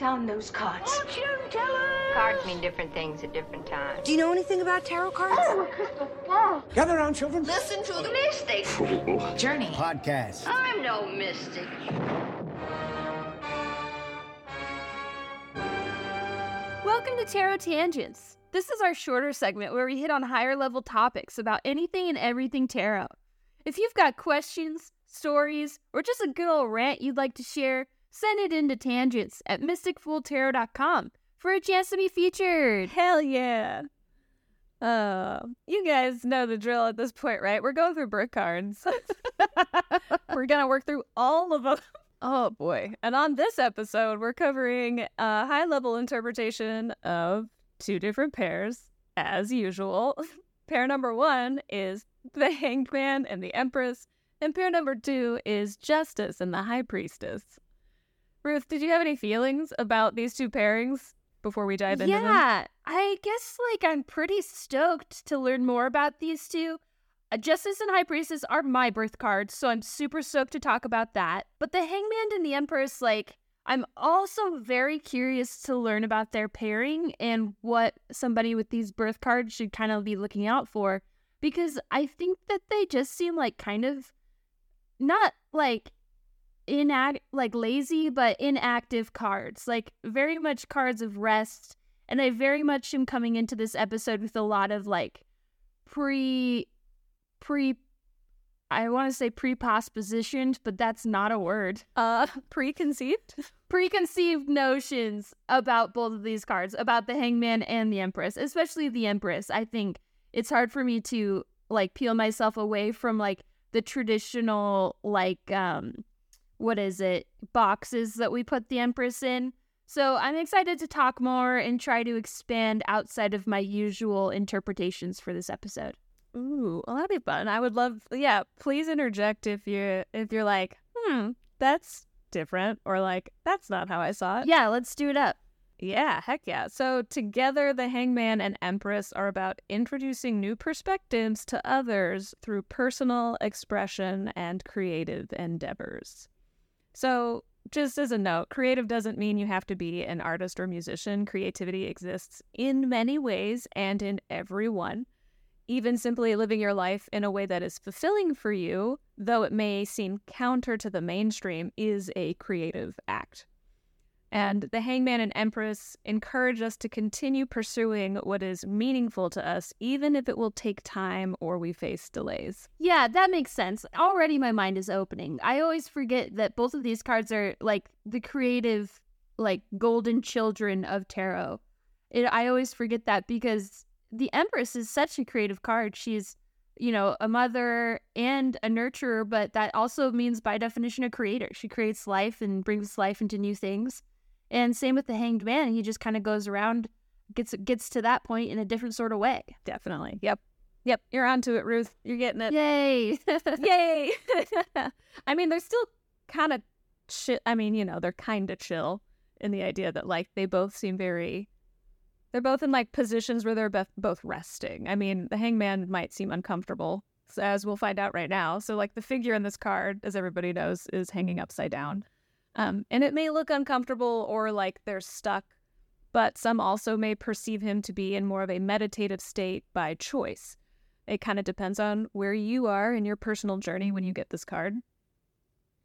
down those cards. Fortune teller! Cards mean different things at different times. Do you know anything about tarot cards? Oh, a crystal ball. Gather round, children. Listen to the mystic. Journey. Podcast. I'm no mystic. Welcome to Tarot Tangents. This is our shorter segment where we hit on higher level topics about anything and everything tarot. If you've got questions, stories, or just a good old rant you'd like to share, send it into tangents at mysticfooltarot.com for a chance to be featured. Hell yeah. Uh, you guys know the drill at this point, right? We're going through brick cards. we're going to work through all of them. Oh boy. And on this episode, we're covering a high level interpretation of two different pairs, as usual. Pair number one is the Hanged Man and the Empress, and pair number two is Justice and the High Priestess. Ruth, did you have any feelings about these two pairings before we dive into them? Yeah, I guess like I'm pretty stoked to learn more about these two. Uh, Justice and High Priestess are my birth cards, so I'm super stoked to talk about that. But the Hangman and the Empress, like, I'm also very curious to learn about their pairing and what somebody with these birth cards should kind of be looking out for. Because I think that they just seem like kind of not like inact like lazy but inactive cards like very much cards of rest. And i very much am coming into this episode with a lot of like pre pre i want to say prepospositioned but that's not a word. Uh, preconceived? preconceived notions about both of these cards about the hangman and the empress especially the empress. I think it's hard for me to like peel myself away from like the traditional like um what is it boxes that we put the empress in so i'm excited to talk more and try to expand outside of my usual interpretations for this episode Ooh, well, that'd be fun. I would love. Yeah, please interject if you're if you're like, hmm, that's different, or like that's not how I saw it. yeah let's do it up Yeah, heck yeah. So together, the Hangman and Empress are about introducing new perspectives to others through personal expression and creative endeavors. So, just as a note, creative doesn't mean you have to be an artist or musician. Creativity exists in many ways and in everyone. Even simply living your life in a way that is fulfilling for you, though it may seem counter to the mainstream, is a creative act. And the Hangman and Empress encourage us to continue pursuing what is meaningful to us, even if it will take time or we face delays. Yeah, that makes sense. Already my mind is opening. I always forget that both of these cards are like the creative, like golden children of tarot. It, I always forget that because the Empress is such a creative card. She's, you know, a mother and a nurturer, but that also means by definition a creator. She creates life and brings life into new things. And same with the Hanged Man. He just kind of goes around, gets gets to that point in a different sort of way. Definitely. Yep. Yep. You're onto it, Ruth. You're getting it. Yay! Yay. I mean, they're still kind of chill. I mean, you know, they're kind of chill in the idea that, like, they both seem very. They're both in like positions where they're beth- both resting. I mean, the hangman might seem uncomfortable, as we'll find out right now. So, like, the figure in this card, as everybody knows, is hanging upside down. Um, and it may look uncomfortable or like they're stuck, but some also may perceive him to be in more of a meditative state by choice. It kind of depends on where you are in your personal journey when you get this card.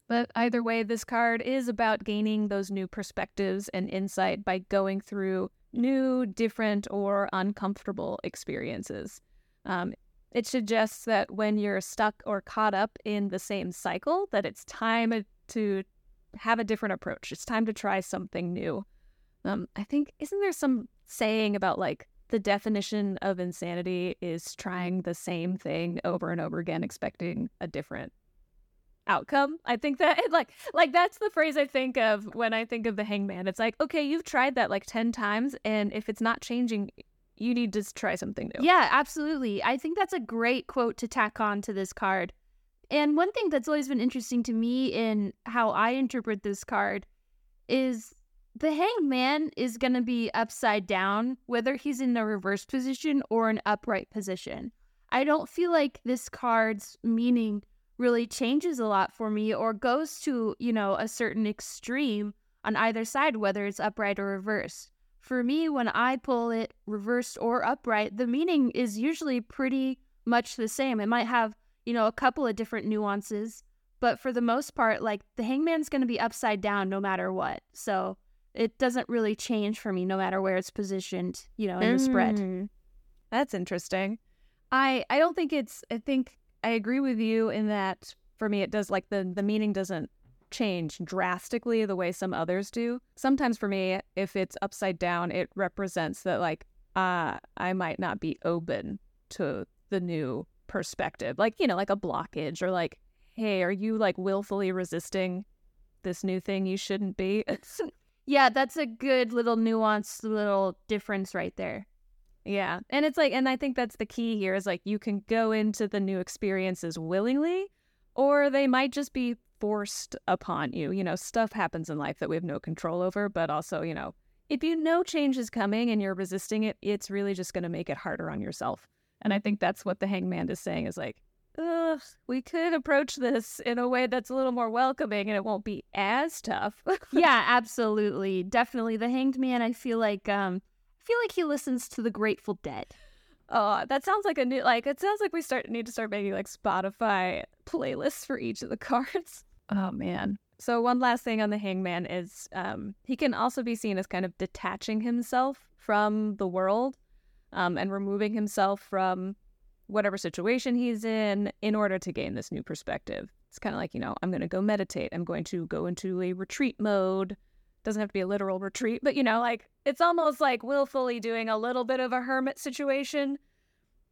But either way, this card is about gaining those new perspectives and insight by going through new, different, or uncomfortable experiences. Um, it suggests that when you're stuck or caught up in the same cycle, that it's time to have a different approach. It's time to try something new. Um, I think isn't there some saying about like the definition of insanity is trying the same thing over and over again, expecting a different outcome. I think that like like that's the phrase I think of when I think of the hangman. It's like, okay, you've tried that like 10 times and if it's not changing, you need to try something new. Yeah, absolutely. I think that's a great quote to tack on to this card. And one thing that's always been interesting to me in how I interpret this card is the hanged man is going to be upside down, whether he's in a reverse position or an upright position. I don't feel like this card's meaning really changes a lot for me or goes to, you know, a certain extreme. on either side, whether it's upright or reversed. For me, when I pull it reversed or upright, the meaning is usually pretty much the same. It might have, you know, a couple of different nuances, but for the most part, like the hangman's going to be upside down no matter what. So it doesn't really change for me no matter where it's positioned, you know, in the spread. Mm. That's interesting. I I don't think it's I think I agree with you in that for me it does like the the meaning doesn't change drastically the way some others do. Sometimes for me if it's upside down it represents that like uh I might not be open to the new perspective. Like, you know, like a blockage or like hey, are you like willfully resisting this new thing you shouldn't be? Yeah, that's a good little nuanced little difference right there. Yeah. And it's like, and I think that's the key here is like you can go into the new experiences willingly, or they might just be forced upon you. You know, stuff happens in life that we have no control over, but also, you know, if you know change is coming and you're resisting it, it's really just going to make it harder on yourself. And I think that's what the hangman is saying is like, Ugh, we could approach this in a way that's a little more welcoming and it won't be as tough. yeah, absolutely. Definitely. The hanged man, I feel like um I feel like he listens to the Grateful Dead. Oh, that sounds like a new like it sounds like we start need to start making like Spotify playlists for each of the cards. Oh man. So one last thing on the hangman is um he can also be seen as kind of detaching himself from the world um and removing himself from whatever situation he's in in order to gain this new perspective. It's kind of like, you know, I'm going to go meditate. I'm going to go into a retreat mode. Doesn't have to be a literal retreat, but you know, like it's almost like willfully doing a little bit of a hermit situation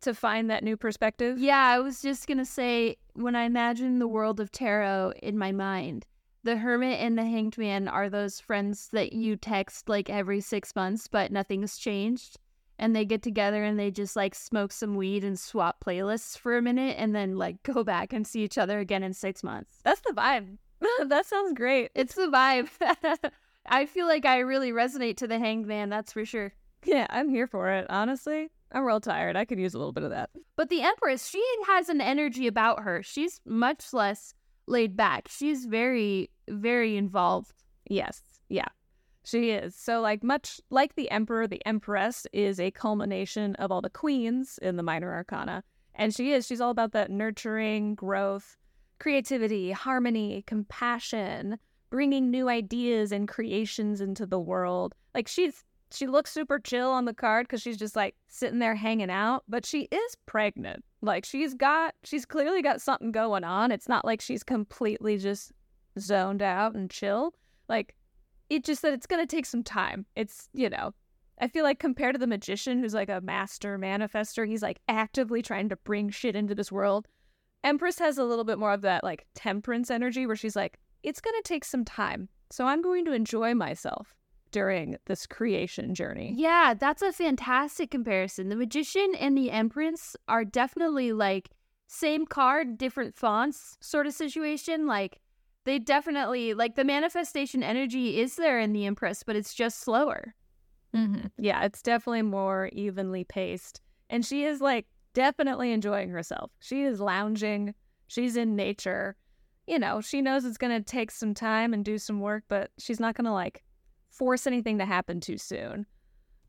to find that new perspective. Yeah, I was just going to say when I imagine the world of tarot in my mind, the hermit and the hanged man are those friends that you text like every 6 months but nothing's changed and they get together and they just like smoke some weed and swap playlists for a minute and then like go back and see each other again in six months. That's the vibe. that sounds great. It's the vibe. I feel like I really resonate to the hanged man, that's for sure. Yeah, I'm here for it. Honestly, I'm real tired. I could use a little bit of that. But the Empress, she has an energy about her. She's much less laid back. She's very, very involved. Yes. Yeah. She is. So, like, much like the Emperor, the Empress is a culmination of all the queens in the minor arcana. And she is. She's all about that nurturing, growth, creativity, harmony, compassion, bringing new ideas and creations into the world. Like, she's. She looks super chill on the card because she's just like sitting there hanging out, but she is pregnant. Like, she's got, she's clearly got something going on. It's not like she's completely just zoned out and chill. Like, it just that it's going to take some time. It's, you know, I feel like compared to the magician who's like a master manifester, he's like actively trying to bring shit into this world. Empress has a little bit more of that like temperance energy where she's like, it's going to take some time. So I'm going to enjoy myself during this creation journey. Yeah, that's a fantastic comparison. The magician and the empress are definitely like same card, different fonts sort of situation. Like they definitely like the manifestation energy is there in the Empress, but it's just slower. Mm-hmm. Yeah, it's definitely more evenly paced, and she is like definitely enjoying herself. She is lounging. She's in nature. You know, she knows it's gonna take some time and do some work, but she's not gonna like force anything to happen too soon.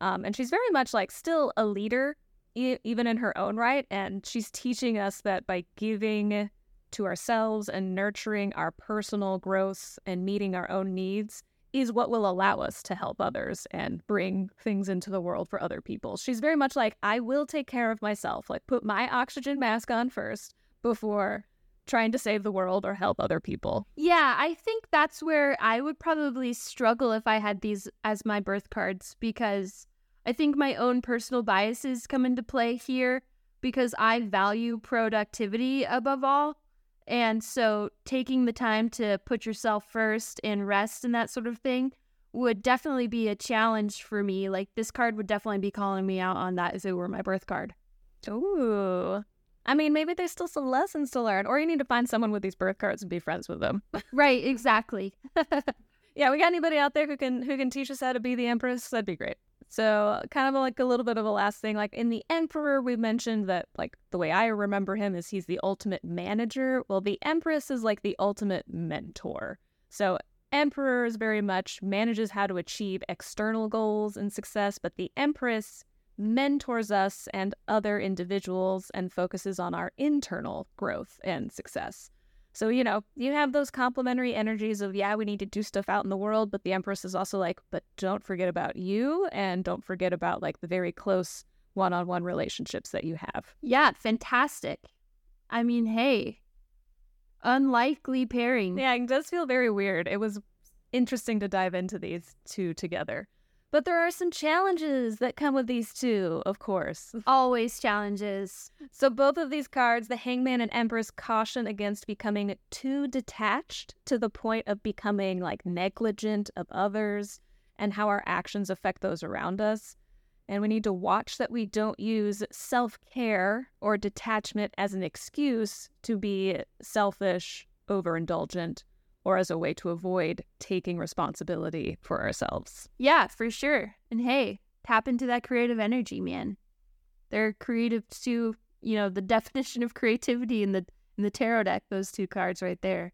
Um, and she's very much like still a leader, e- even in her own right. And she's teaching us that by giving to ourselves and nurturing our personal growth and meeting our own needs is what will allow us to help others and bring things into the world for other people. She's very much like, I will take care of myself, like, put my oxygen mask on first before trying to save the world or help other people. Yeah, I think that's where I would probably struggle if I had these as my birth cards because I think my own personal biases come into play here because I value productivity above all. And so taking the time to put yourself first and rest and that sort of thing would definitely be a challenge for me. Like this card would definitely be calling me out on that if it were my birth card. Ooh. I mean, maybe there's still some lessons to learn, or you need to find someone with these birth cards and be friends with them. right, exactly. yeah, we got anybody out there who can who can teach us how to be the empress? That'd be great. So, kind of like a little bit of a last thing, like in the Emperor, we mentioned that, like, the way I remember him is he's the ultimate manager. Well, the Empress is like the ultimate mentor. So, Emperor is very much manages how to achieve external goals and success, but the Empress mentors us and other individuals and focuses on our internal growth and success. So, you know, you have those complementary energies of, yeah, we need to do stuff out in the world, but the Empress is also like, but don't forget about you and don't forget about like the very close one on one relationships that you have. Yeah, fantastic. I mean, hey, unlikely pairing. Yeah, it does feel very weird. It was interesting to dive into these two together. But there are some challenges that come with these two, of course. Always challenges. So, both of these cards, the Hangman and Empress, caution against becoming too detached to the point of becoming like negligent of others and how our actions affect those around us. And we need to watch that we don't use self care or detachment as an excuse to be selfish, overindulgent, or as a way to avoid taking responsibility for ourselves. Yeah, for sure. And hey, tap into that creative energy, man. They're creative too, you know, the definition of creativity in the in the tarot deck, those two cards right there.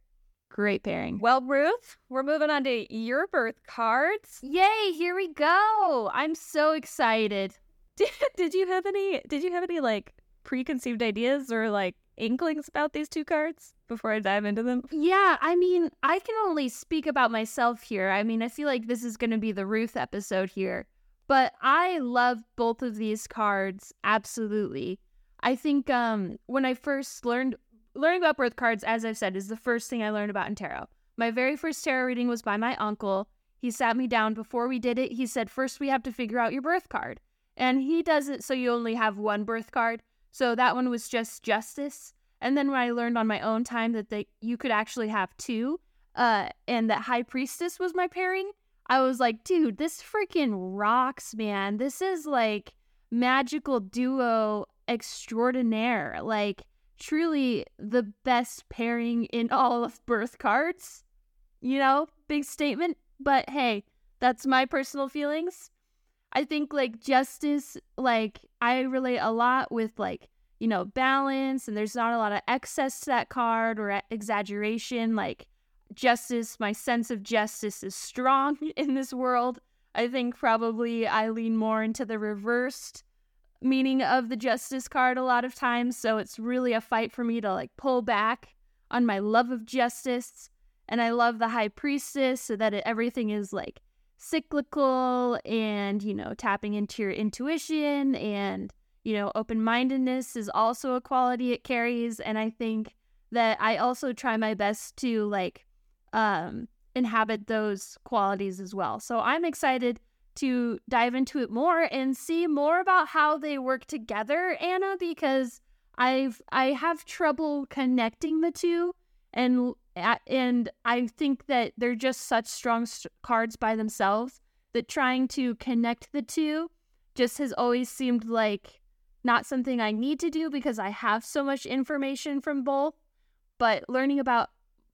Great pairing. Well, Ruth, we're moving on to your birth cards. Yay, here we go. I'm so excited. Did, did you have any did you have any like preconceived ideas or like inklings about these two cards before I dive into them? Yeah, I mean, I can only speak about myself here. I mean, I feel like this is going to be the Ruth episode here. But I love both of these cards absolutely. I think um when I first learned learning about birth cards, as I've said, is the first thing I learned about in tarot. My very first tarot reading was by my uncle. He sat me down before we did it. He said, First, we have to figure out your birth card. And he does it so you only have one birth card. So that one was just justice. And then when I learned on my own time that they, you could actually have two, uh, and that High Priestess was my pairing, I was like, dude, this freaking rocks, man. This is like magical duo extraordinaire. Like, truly the best pairing in all of birth cards. You know, big statement, but hey, that's my personal feelings. I think like justice, like I relate a lot with like, you know, balance and there's not a lot of excess to that card or exaggeration. Like justice, my sense of justice is strong in this world. I think probably I lean more into the reversed meaning of the justice card a lot of times. So it's really a fight for me to like pull back on my love of justice. And I love the high priestess so that it, everything is like cyclical and, you know, tapping into your intuition and, you know, open mindedness is also a quality it carries. And I think that I also try my best to like um, inhabit those qualities as well. So I'm excited to dive into it more and see more about how they work together, Anna, because I've I have trouble connecting the two and and I think that they're just such strong cards by themselves that trying to connect the two just has always seemed like not something I need to do because I have so much information from both but learning about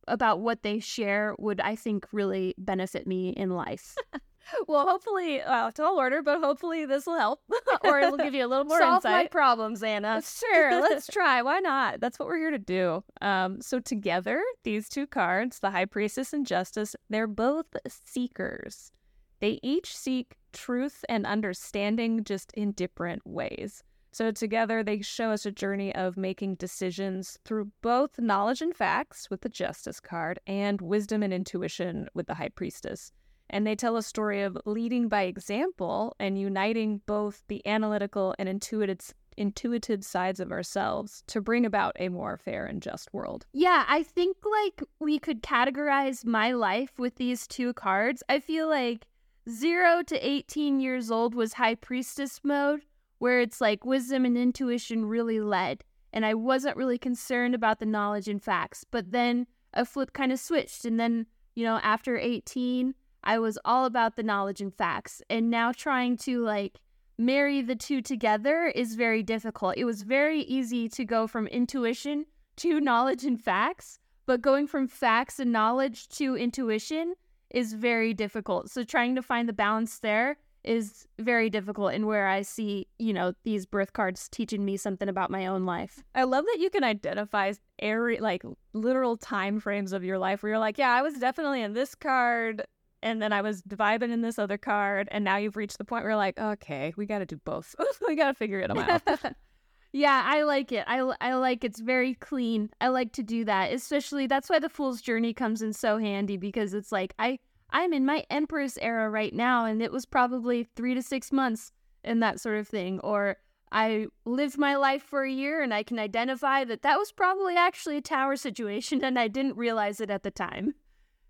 about what they share would I think really benefit me in life. well, hopefully, uh, tall order, but hopefully this will help, or it'll give you a little more Solve insight. my problems, Anna. Sure, let's try. Why not? That's what we're here to do. Um, so together, these two cards, the High Priestess and Justice, they're both seekers. They each seek truth and understanding, just in different ways. So together, they show us a journey of making decisions through both knowledge and facts with the Justice card and wisdom and intuition with the High Priestess and they tell a story of leading by example and uniting both the analytical and intuitive intuitive sides of ourselves to bring about a more fair and just world. Yeah, I think like we could categorize my life with these two cards. I feel like 0 to 18 years old was high priestess mode where it's like wisdom and intuition really led and I wasn't really concerned about the knowledge and facts. But then a flip kind of switched and then, you know, after 18 I was all about the knowledge and facts. And now trying to like marry the two together is very difficult. It was very easy to go from intuition to knowledge and facts, but going from facts and knowledge to intuition is very difficult. So trying to find the balance there is very difficult and where I see, you know, these birth cards teaching me something about my own life. I love that you can identify area like literal time frames of your life where you're like, yeah, I was definitely in this card and then I was vibing in this other card and now you've reached the point where like, okay, we got to do both. we got to figure it out. yeah, I like it. I, I like it's very clean. I like to do that. Especially that's why the fool's journey comes in so handy because it's like I I'm in my Empress era right now, and it was probably three to six months and that sort of thing. Or I lived my life for a year and I can identify that that was probably actually a tower situation and I didn't realize it at the time.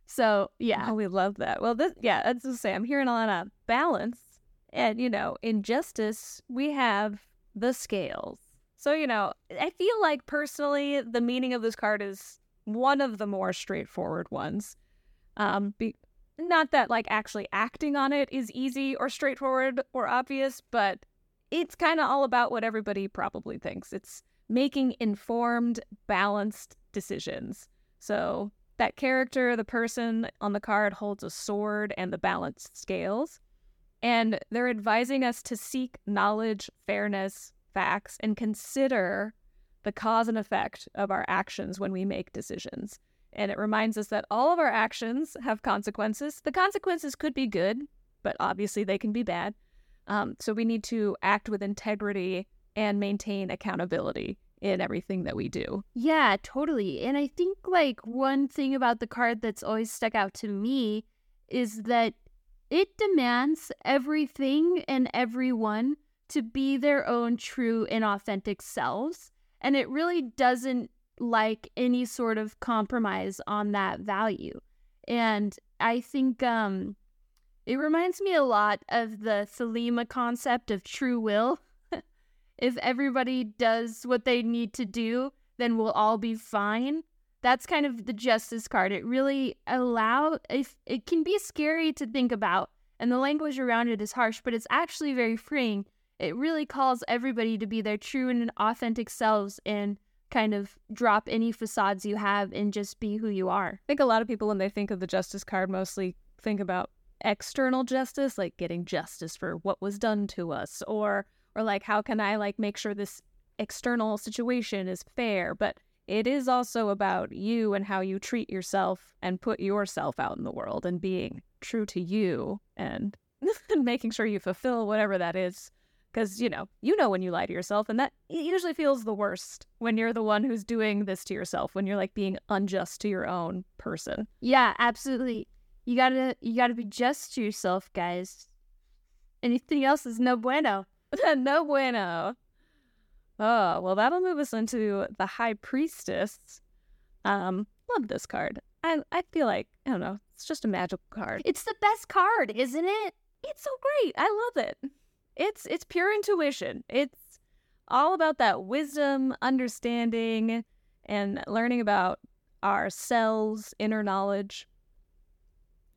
So, yeah. Oh, we love that. Well, this, yeah, that's to say, I'm hearing a lot of balance. And, you know, in justice, we have the scales. So, you know, I feel like personally, the meaning of this card is one of the more straightforward ones. Um, be- not that like actually acting on it is easy or straightforward or obvious, but it's kind of all about what everybody probably thinks. It's making informed, balanced decisions. So that character, the person on the card holds a sword and the balanced scales. And they're advising us to seek knowledge, fairness, facts, and consider the cause and effect of our actions when we make decisions. And it reminds us that all of our actions have consequences. The consequences could be good, but obviously they can be bad. Um, so we need to act with integrity and maintain accountability in everything that we do. Yeah, totally. And I think like one thing about the card that's always stuck out to me is that it demands everything and everyone to be their own true and authentic selves. And it really doesn't like any sort of compromise on that value. And I think um, it reminds me a lot of the Thelema concept of true will. If everybody does what they need to do, then we'll all be fine. That's kind of the justice card. It really allow if it can be scary to think about and the language around it is harsh, but it's actually very freeing. It really calls everybody to be their true and authentic selves and kind of drop any facades you have and just be who you are. I think a lot of people, when they think of the justice card, mostly think about external justice, like getting justice for what was done to us, or or like how can I like make sure this external situation is fair. But it is also about you and how you treat yourself and put yourself out in the world and being true to you and making sure you fulfill whatever that is. Because you know you know when you lie to yourself and that usually feels the worst when you're the one who's doing this to yourself when you're like being unjust to your own person. Yeah absolutely. You gotta you gotta be just to yourself guys. Anything else is no bueno no bueno. Oh well that'll move us into the high priestess. Um love this card. I i feel like i don't know it's just a magical card. It's the best card isn't it? It's so great. I love it. It's it's pure intuition. It's all about that wisdom, understanding, and learning about ourselves, inner knowledge.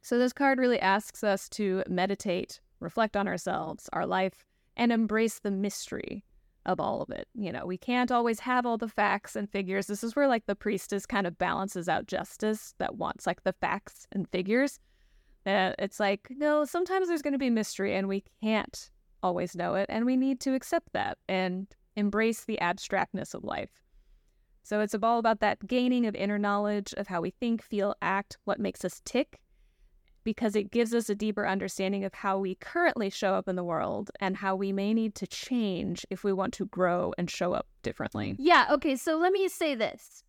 So this card really asks us to meditate, reflect on ourselves, our life, and embrace the mystery of all of it. You know, we can't always have all the facts and figures. This is where like the priestess kind of balances out justice that wants like the facts and figures. Uh, it's like, no, sometimes there's going to be mystery and we can't always know it, and we need to accept that and embrace the abstractness of life. So it's all about that gaining of inner knowledge of how we think, feel, act, what makes us tick, because it gives us a deeper understanding of how we currently show up in the world and how we may need to change if we want to grow and show up differently. Yeah, okay, so let me say this.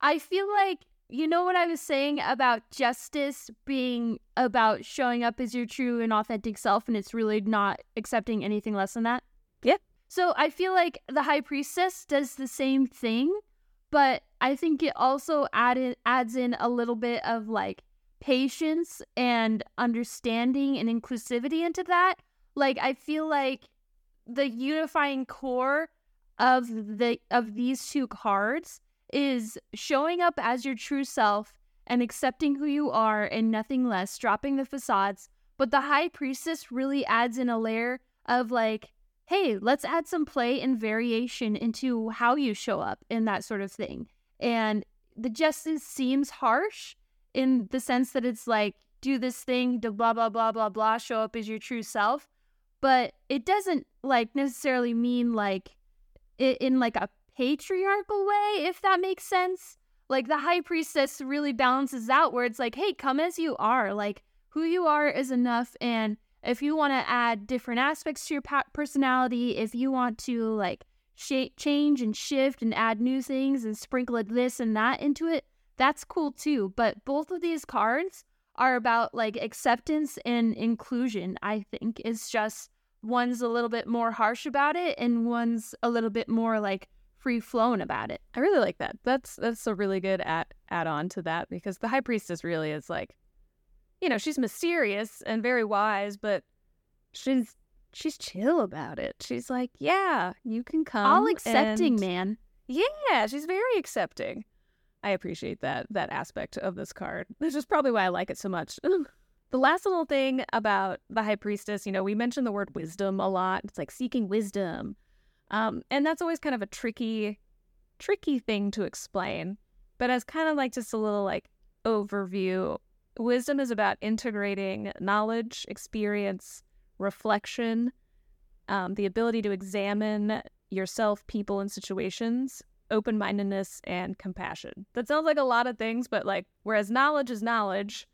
I feel like you know what I was saying about justice being about showing up as your true and authentic self, and it's really not accepting anything less than that? Yeah. So I feel like the high priestess does the same thing, but I think it also added adds in a little bit of like patience and understanding and inclusivity into that. Like I feel like the unifying core of the of these two cards is showing up as your true self and accepting who you are and nothing less, dropping the facades. But the high priestess really adds in a layer of like, hey, let's add some play and variation into how you show up in that sort of thing. And the justice seems harsh in the sense that it's like, do this thing, blah, blah, blah, blah, blah, show up as your true self. but it doesn't like necessarily mean like it in like a patriarchal way, if that makes sense. Like the high priestess really balances out where it's like, hey, come as you are. Like who you are is enough. And if you want to add different aspects to your personality, if you want to like sh- change and shift and add new things and sprinkle this and that into it, that's cool too. But both of these cards are about like acceptance and inclusion, I think. It's just one's a little bit more harsh about it and one's a little bit more like free flowing about it. I really like that. That's that's a really good add add on to that because the high priestess really is like, you know, she's mysterious and very wise, but she's she's chill about it. She's like, yeah, you can come. All accepting, and- man. Yeah, she's very accepting. I appreciate that that aspect of this card. This is probably why I like it so much. the last little thing about the high priestess, you know, we mentioned the word wisdom a lot. It's like seeking wisdom. Um, and that's always kind of a tricky, tricky thing to explain. But as kind of like just a little like overview, wisdom is about integrating knowledge, experience, reflection, um, the ability to examine yourself, people, and situations, open mindedness, and compassion. That sounds like a lot of things, but like, whereas knowledge is knowledge,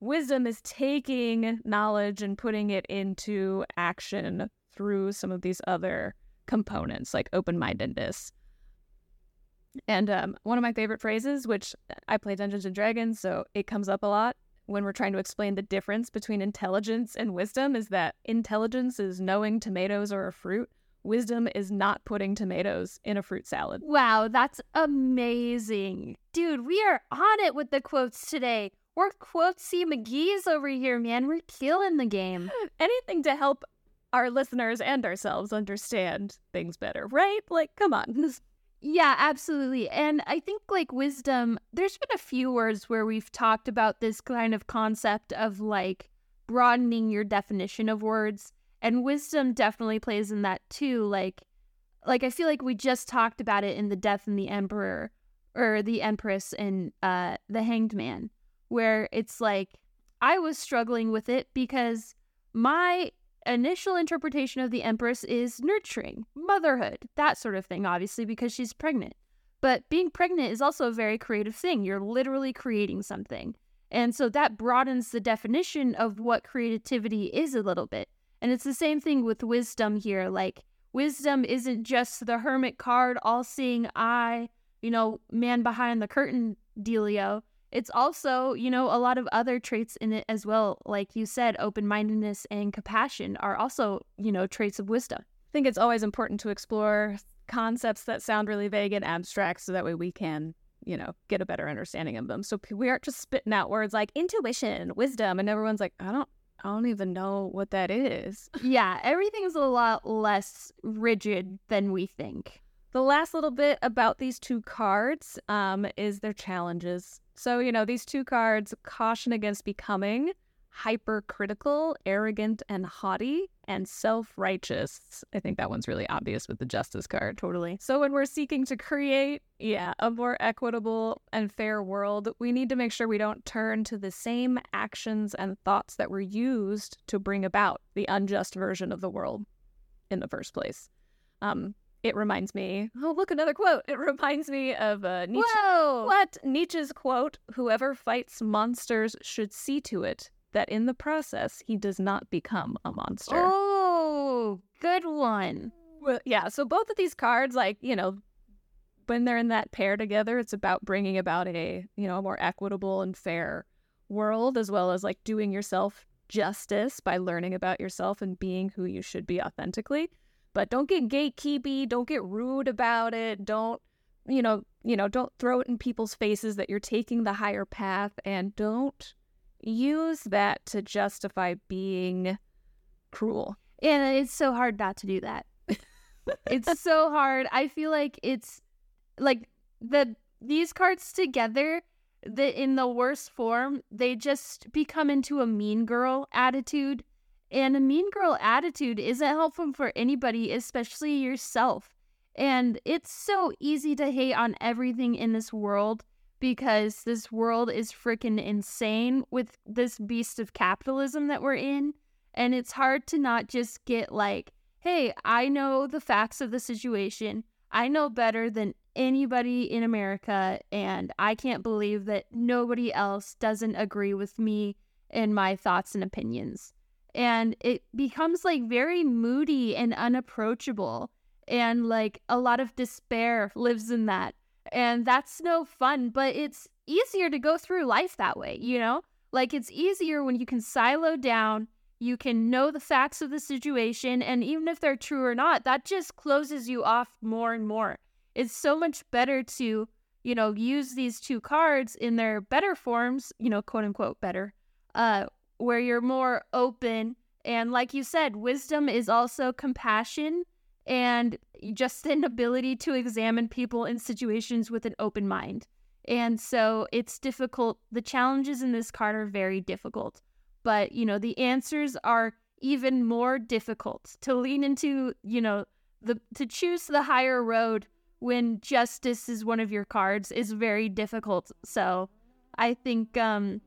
wisdom is taking knowledge and putting it into action through some of these other components, like open mindedness. And um, one of my favorite phrases, which I play Dungeons and Dragons, so it comes up a lot when we're trying to explain the difference between intelligence and wisdom, is that intelligence is knowing tomatoes are a fruit. Wisdom is not putting tomatoes in a fruit salad. Wow, that's amazing. Dude, we are on it with the quotes today. We're quotesy McGee's over here, man. We're killing the game. Anything to help our listeners and ourselves understand things better, right? Like, come on. Yeah, absolutely. And I think like wisdom, there's been a few words where we've talked about this kind of concept of like broadening your definition of words. And wisdom definitely plays in that too. Like like I feel like we just talked about it in the death and the emperor or the empress and uh the hanged man, where it's like I was struggling with it because my initial interpretation of the Empress is nurturing, motherhood, that sort of thing, obviously, because she's pregnant. But being pregnant is also a very creative thing. You're literally creating something. And so that broadens the definition of what creativity is a little bit. And it's the same thing with wisdom here. Like, wisdom isn't just the hermit card, all seeing eye, you know, man behind the curtain dealio it's also, you know, a lot of other traits in it as well. Like you said, open mindedness and compassion are also, you know, traits of wisdom. I think it's always important to explore concepts that sound really vague and abstract so that way we can, you know, get a better understanding of them. So we aren't just spitting out words like intuition, wisdom, and everyone's like, I don't I don't even know what that is. Yeah, everything's a lot less rigid than we think. The last little bit about these two cards um, is their challenges. So, you know, these two cards caution against becoming hypercritical, arrogant, and haughty, and self righteous. I think that one's really obvious with the justice card. Totally. So, when we're seeking to create, yeah, a more equitable and fair world, we need to make sure we don't turn to the same actions and thoughts that were used to bring about the unjust version of the world in the first place. Um, it reminds me, oh, look, another quote. It reminds me of uh, Nietzsche. Whoa! What? Nietzsche's quote Whoever fights monsters should see to it that in the process he does not become a monster. Oh, good one. Well, yeah, so both of these cards, like, you know, when they're in that pair together, it's about bringing about a, you know, a more equitable and fair world, as well as like doing yourself justice by learning about yourself and being who you should be authentically. But don't get gatekeepy, don't get rude about it, don't you know, you know, don't throw it in people's faces that you're taking the higher path and don't use that to justify being cruel. And it's so hard not to do that. it's so hard. I feel like it's like the these cards together that in the worst form, they just become into a mean girl attitude. And a mean girl attitude isn't helpful for anybody, especially yourself. And it's so easy to hate on everything in this world because this world is freaking insane with this beast of capitalism that we're in. And it's hard to not just get like, hey, I know the facts of the situation. I know better than anybody in America, and I can't believe that nobody else doesn't agree with me and my thoughts and opinions. And it becomes like very moody and unapproachable. And like a lot of despair lives in that. And that's no fun, but it's easier to go through life that way, you know? Like it's easier when you can silo down, you can know the facts of the situation, and even if they're true or not, that just closes you off more and more. It's so much better to, you know, use these two cards in their better forms, you know, quote unquote better, uh, where you're more open. And like you said, wisdom is also compassion and just an ability to examine people in situations with an open mind. And so it's difficult. The challenges in this card are very difficult, but you know, the answers are even more difficult to lean into, you know, the to choose the higher road when justice is one of your cards is very difficult. So I think um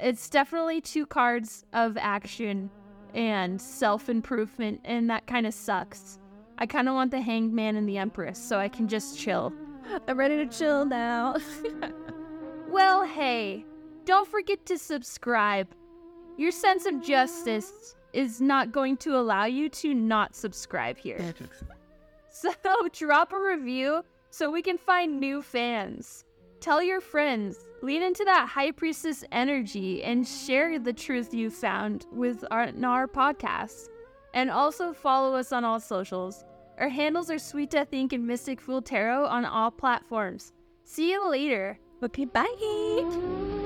it's definitely two cards of action and self-improvement and that kind of sucks. I kind of want the Hanged Man and the Empress so I can just chill. I'm ready to chill now. Well, hey, don't forget to subscribe. Your sense of justice is not going to allow you to not subscribe here. So drop a review so we can find new fans. Tell your friends, lean into that high priestess energy and share the truth you found with our, in our podcast. And also follow us on all socials. Our handles are Sweet Death Inc. and Mystic Fool Tarot on all platforms. See you later. okay, bye.